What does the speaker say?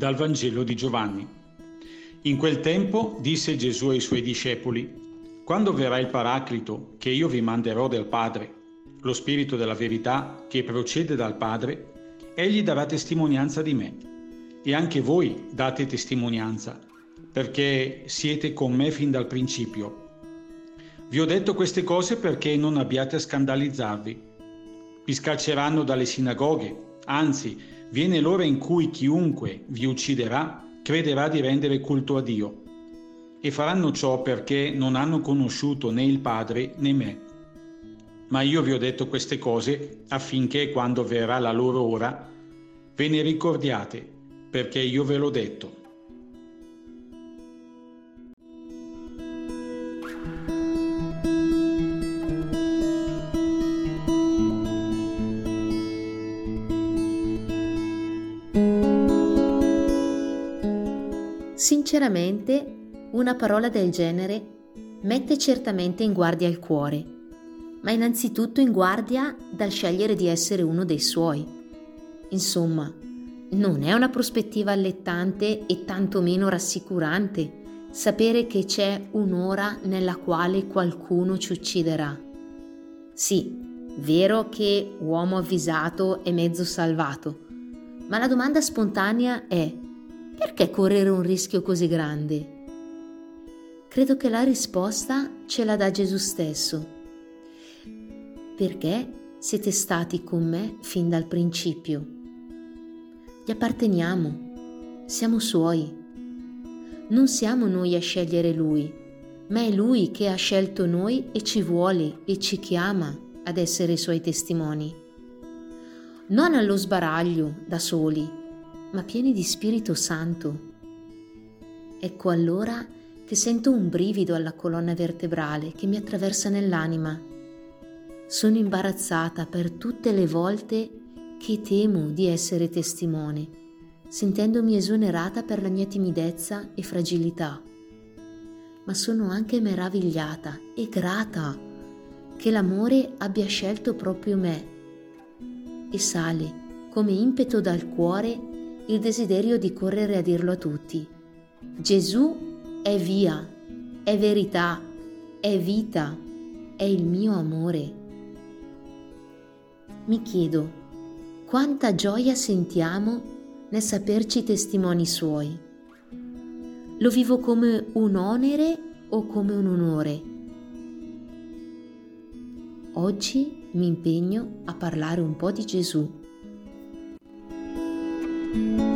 Dal Vangelo di Giovanni. In quel tempo disse Gesù ai suoi discepoli, Quando verrà il Paraclito, che io vi manderò del Padre, lo Spirito della verità che procede dal Padre, egli darà testimonianza di me. E anche voi date testimonianza, perché siete con me fin dal principio. Vi ho detto queste cose perché non abbiate a scandalizzarvi. Vi scacceranno dalle sinagoghe, anzi, viene l'ora in cui chiunque vi ucciderà crederà di rendere culto a Dio. E faranno ciò perché non hanno conosciuto né il Padre né me. Ma io vi ho detto queste cose affinché quando verrà la loro ora ve ne ricordiate, perché io ve l'ho detto. Sinceramente, una parola del genere mette certamente in guardia il cuore, ma innanzitutto in guardia dal scegliere di essere uno dei suoi. Insomma, non è una prospettiva allettante e tantomeno rassicurante sapere che c'è un'ora nella quale qualcuno ci ucciderà. Sì, vero che uomo avvisato è mezzo salvato, ma la domanda spontanea è perché correre un rischio così grande? Credo che la risposta ce la dà Gesù stesso. Perché siete stati con me fin dal principio. Gli apparteniamo, siamo suoi. Non siamo noi a scegliere Lui, ma è Lui che ha scelto noi e ci vuole e ci chiama ad essere Suoi testimoni. Non allo sbaraglio, da soli, ma pieni di Spirito Santo. Ecco allora che sento un brivido alla colonna vertebrale che mi attraversa nell'anima. Sono imbarazzata per tutte le volte che temo di essere testimone, sentendomi esonerata per la mia timidezza e fragilità. Ma sono anche meravigliata e grata che l'amore abbia scelto proprio me e sale come impeto dal cuore il desiderio di correre a dirlo a tutti. Gesù è via, è verità, è vita, è il mio amore. Mi chiedo, quanta gioia sentiamo nel saperci testimoni suoi. Lo vivo come un onere o come un onore? Oggi mi impegno a parlare un po' di Gesù Música